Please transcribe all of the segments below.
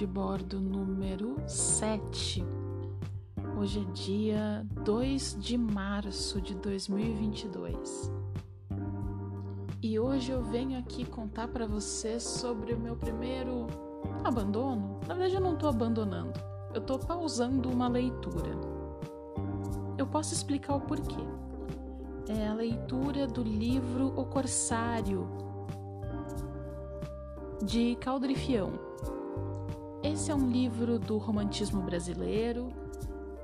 de bordo número 7. Hoje é dia 2 de março de 2022. E hoje eu venho aqui contar para vocês sobre o meu primeiro abandono. Na verdade, eu não estou abandonando, eu estou pausando uma leitura. Eu posso explicar o porquê. É a leitura do livro O Corsário, de Caldrifião. Esse é um livro do romantismo brasileiro,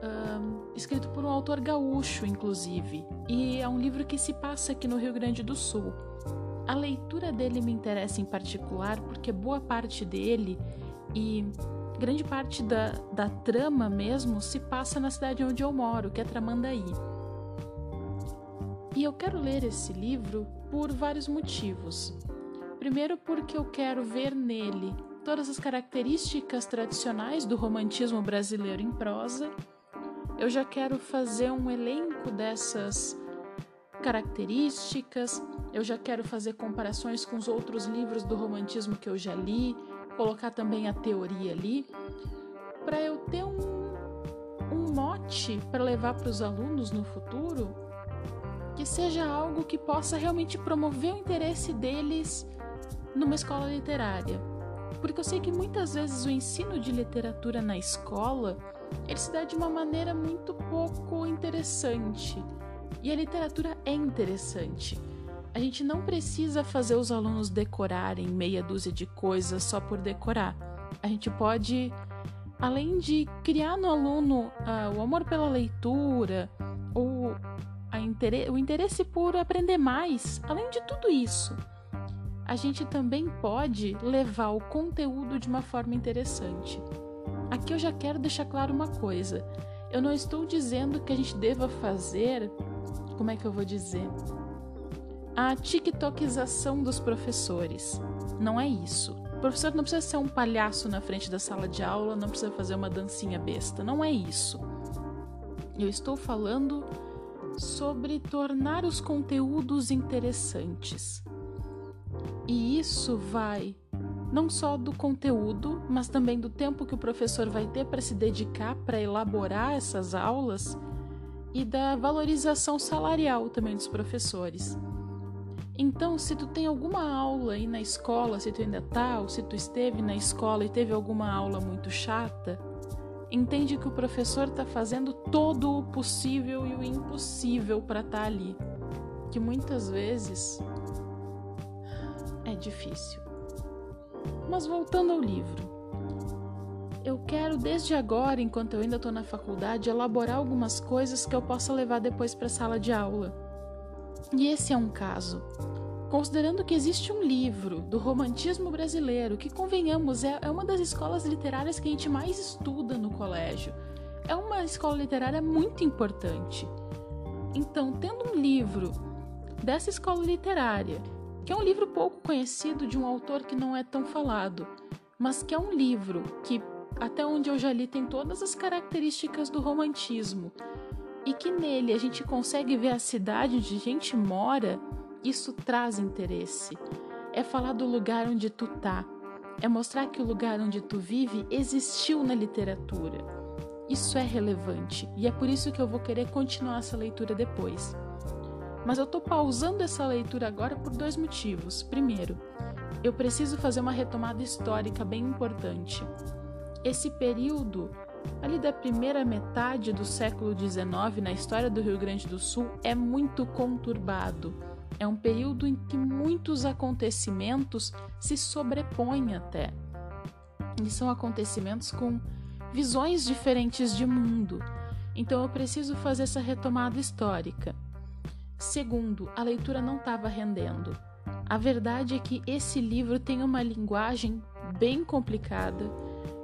um, escrito por um autor gaúcho, inclusive, e é um livro que se passa aqui no Rio Grande do Sul. A leitura dele me interessa em particular porque boa parte dele e grande parte da, da trama mesmo se passa na cidade onde eu moro, que é Tramandaí. E eu quero ler esse livro por vários motivos. Primeiro, porque eu quero ver nele todas as características tradicionais do romantismo brasileiro em prosa. Eu já quero fazer um elenco dessas características, eu já quero fazer comparações com os outros livros do romantismo que eu já li, colocar também a teoria ali, para eu ter um, um mote para levar para os alunos no futuro que seja algo que possa realmente promover o interesse deles numa escola literária. Porque eu sei que muitas vezes o ensino de literatura na escola ele se dá de uma maneira muito pouco interessante. E a literatura é interessante. A gente não precisa fazer os alunos decorarem meia dúzia de coisas só por decorar. A gente pode, além de criar no aluno uh, o amor pela leitura, ou o interesse por aprender mais, além de tudo isso, a gente também pode levar o conteúdo de uma forma interessante. Aqui eu já quero deixar claro uma coisa. Eu não estou dizendo que a gente deva fazer, como é que eu vou dizer? A TikTokização dos professores. Não é isso. O professor não precisa ser um palhaço na frente da sala de aula, não precisa fazer uma dancinha besta. Não é isso. Eu estou falando sobre tornar os conteúdos interessantes. E isso vai não só do conteúdo, mas também do tempo que o professor vai ter para se dedicar para elaborar essas aulas e da valorização salarial também dos professores. Então, se tu tem alguma aula aí na escola, se tu ainda tá, ou se tu esteve na escola e teve alguma aula muito chata, entende que o professor está fazendo todo o possível e o impossível para estar tá ali, que muitas vezes difícil. Mas voltando ao livro. Eu quero desde agora, enquanto eu ainda estou na faculdade, elaborar algumas coisas que eu possa levar depois para a sala de aula. E esse é um caso. Considerando que existe um livro do romantismo brasileiro, que, convenhamos, é, é uma das escolas literárias que a gente mais estuda no colégio. É uma escola literária muito importante. Então, tendo um livro dessa escola literária que é um livro pouco conhecido de um autor que não é tão falado, mas que é um livro que, até onde eu já li, tem todas as características do romantismo e que nele a gente consegue ver a cidade onde a gente mora, isso traz interesse. É falar do lugar onde tu tá, é mostrar que o lugar onde tu vive existiu na literatura. Isso é relevante e é por isso que eu vou querer continuar essa leitura depois. Mas eu estou pausando essa leitura agora por dois motivos. Primeiro, eu preciso fazer uma retomada histórica bem importante. Esse período, ali da primeira metade do século XIX na história do Rio Grande do Sul, é muito conturbado. É um período em que muitos acontecimentos se sobrepõem até. E são acontecimentos com visões diferentes de mundo. Então eu preciso fazer essa retomada histórica. Segundo, a leitura não estava rendendo. A verdade é que esse livro tem uma linguagem bem complicada.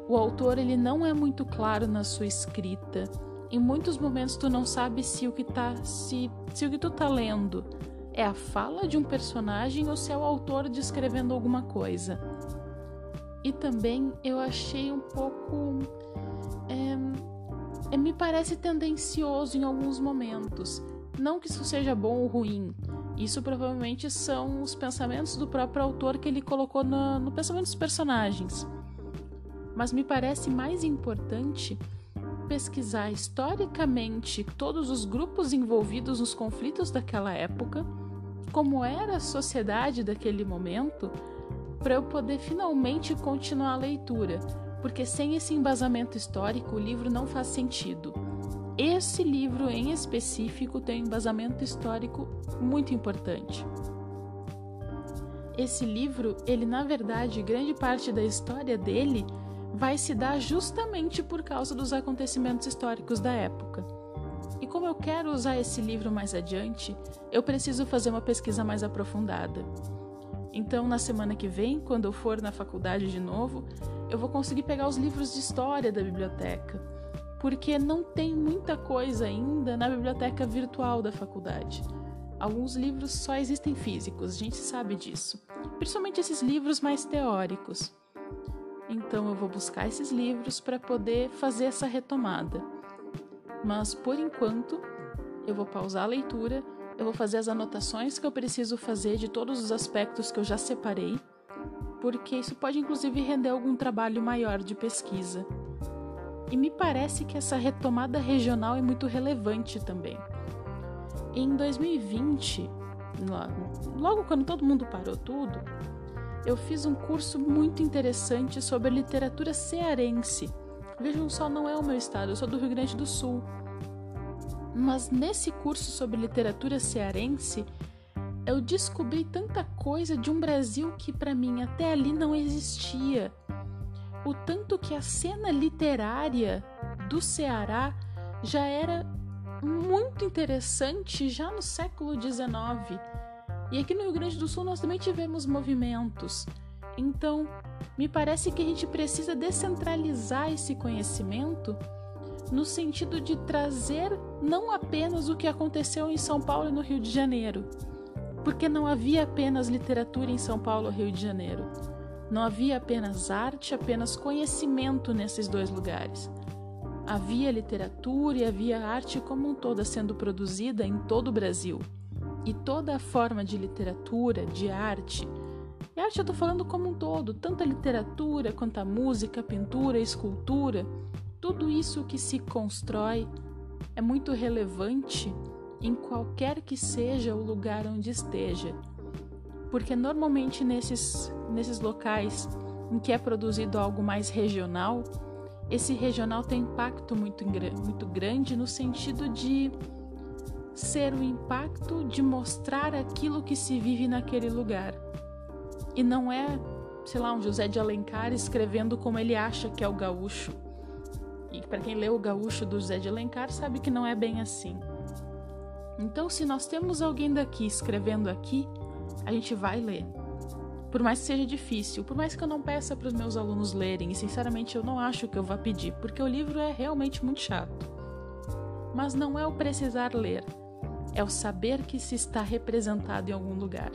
O autor ele não é muito claro na sua escrita. Em muitos momentos tu não sabe se o que tá se, se o que tu tá lendo é a fala de um personagem ou se é o autor descrevendo alguma coisa. E também eu achei um pouco é, me parece tendencioso em alguns momentos. Não que isso seja bom ou ruim. Isso provavelmente são os pensamentos do próprio autor que ele colocou no, no pensamento dos personagens. mas me parece mais importante pesquisar historicamente todos os grupos envolvidos nos conflitos daquela época, como era a sociedade daquele momento, para eu poder finalmente continuar a leitura, porque sem esse embasamento histórico o livro não faz sentido. Esse livro em específico tem um embasamento histórico muito importante. Esse livro, ele na verdade, grande parte da história dele vai se dar justamente por causa dos acontecimentos históricos da época. E como eu quero usar esse livro mais adiante, eu preciso fazer uma pesquisa mais aprofundada. Então, na semana que vem, quando eu for na faculdade de novo, eu vou conseguir pegar os livros de história da biblioteca, porque não tem muita coisa ainda na biblioteca virtual da faculdade. Alguns livros só existem físicos, a gente sabe disso, principalmente esses livros mais teóricos. Então eu vou buscar esses livros para poder fazer essa retomada. Mas por enquanto, eu vou pausar a leitura, eu vou fazer as anotações que eu preciso fazer de todos os aspectos que eu já separei, porque isso pode inclusive render algum trabalho maior de pesquisa. E me parece que essa retomada regional é muito relevante também. Em 2020, logo quando todo mundo parou tudo, eu fiz um curso muito interessante sobre literatura cearense. Vejam só, não é o meu estado, eu sou do Rio Grande do Sul. Mas nesse curso sobre literatura cearense, eu descobri tanta coisa de um Brasil que para mim até ali não existia. O tanto que a cena literária do Ceará já era muito interessante já no século XIX e aqui no Rio Grande do Sul nós também tivemos movimentos. Então, me parece que a gente precisa descentralizar esse conhecimento no sentido de trazer não apenas o que aconteceu em São Paulo e no Rio de Janeiro, porque não havia apenas literatura em São Paulo e Rio de Janeiro. Não havia apenas arte, apenas conhecimento nesses dois lugares. Havia literatura e havia arte como um toda sendo produzida em todo o Brasil e toda a forma de literatura, de arte. E arte eu estou falando como um todo, tanto a literatura quanto a música, a pintura, a escultura, tudo isso que se constrói é muito relevante em qualquer que seja o lugar onde esteja. Porque normalmente nesses, nesses locais em que é produzido algo mais regional, esse regional tem impacto muito, muito grande no sentido de ser o impacto de mostrar aquilo que se vive naquele lugar. E não é, sei lá, um José de Alencar escrevendo como ele acha que é o gaúcho. E para quem leu o gaúcho do José de Alencar sabe que não é bem assim. Então, se nós temos alguém daqui escrevendo aqui, a gente vai ler. Por mais que seja difícil, por mais que eu não peça para os meus alunos lerem, e sinceramente eu não acho que eu vá pedir, porque o livro é realmente muito chato. Mas não é o precisar ler, é o saber que se está representado em algum lugar.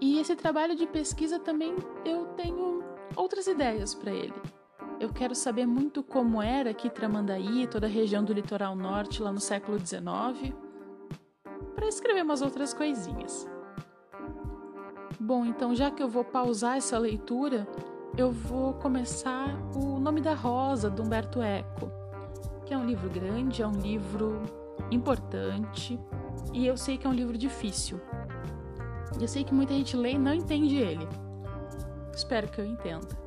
E esse trabalho de pesquisa também eu tenho outras ideias para ele. Eu quero saber muito como era aqui Tramandaí, toda a região do litoral norte lá no século XIX, para escrever umas outras coisinhas. Bom, então já que eu vou pausar essa leitura, eu vou começar O Nome da Rosa, do Humberto Eco que é um livro grande, é um livro importante e eu sei que é um livro difícil. Eu sei que muita gente lê e não entende ele. Espero que eu entenda.